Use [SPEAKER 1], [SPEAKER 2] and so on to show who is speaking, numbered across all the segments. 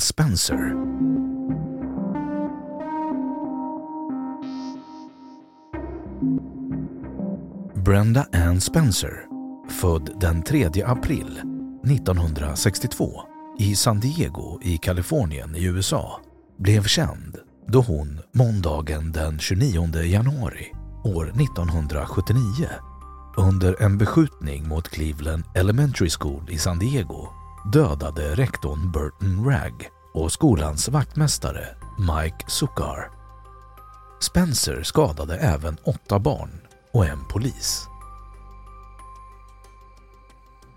[SPEAKER 1] Brenda Ann Spencer. Brenda Ann Spencer, född den 3 april 1962 i San Diego i Kalifornien i USA, blev känd då hon måndagen den 29 januari år 1979 under en beskjutning mot Cleveland Elementary School i San Diego dödade rektorn Burton Ragg och skolans vaktmästare Mike Sukar. Spencer skadade även åtta barn och en polis.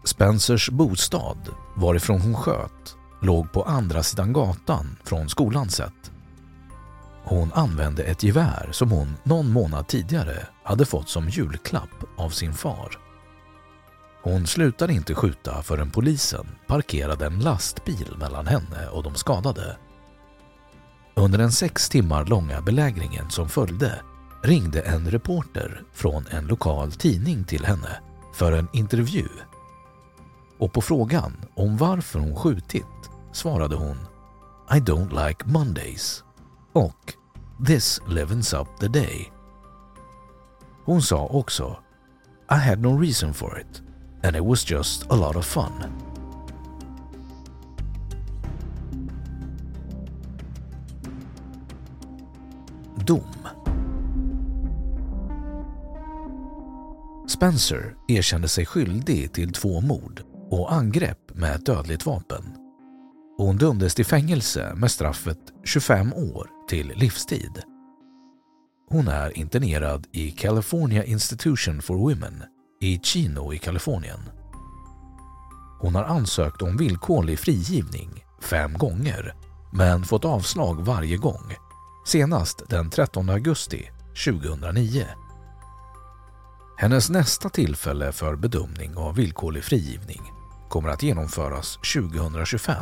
[SPEAKER 1] Spencers bostad, varifrån hon sköt, låg på andra sidan gatan från skolan sett. Hon använde ett gevär som hon någon månad tidigare hade fått som julklapp av sin far. Hon slutade inte skjuta förrän polisen parkerade en lastbil mellan henne och de skadade. Under den sex timmar långa belägringen som följde ringde en reporter från en lokal tidning till henne för en intervju. Och på frågan om varför hon skjutit svarade hon I don't like Mondays och This livens up the day. Hon sa också I had no reason for it and it was just a lot of fun. Dom Spencer erkände sig skyldig till två mord och angrepp med ett dödligt vapen. Hon dömdes till fängelse med straffet 25 år till livstid. Hon är internerad i California Institution for Women i Chino i Kalifornien. Hon har ansökt om villkorlig frigivning fem gånger men fått avslag varje gång, senast den 13 augusti 2009. Hennes nästa tillfälle för bedömning av villkorlig frigivning kommer att genomföras 2025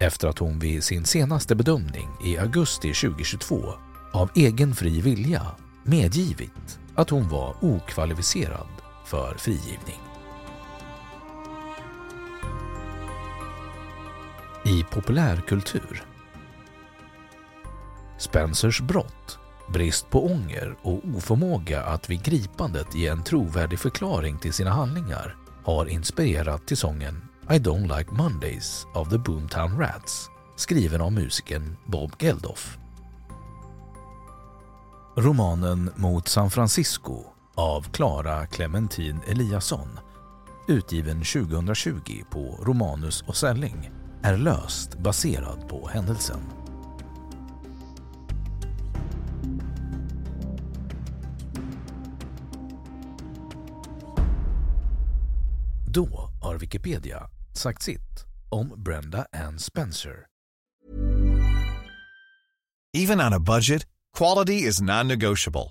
[SPEAKER 1] efter att hon vid sin senaste bedömning i augusti 2022 av egen fri vilja medgivit att hon var okvalificerad för frigivning. I populärkultur Spencers brott, brist på ånger och oförmåga att vid gripandet ge en trovärdig förklaring till sina handlingar har inspirerat till sången I don't like Mondays av The Boomtown Rats skriven av musikern Bob Geldof. Romanen Mot San Francisco av Clara Clementin Eliasson utgiven 2020 på Romanus och Selling är löst baserad på händelsen. Då har Wikipedia sagt sitt om Brenda Ann Spencer.
[SPEAKER 2] Even on a budget, quality is non-negotiable.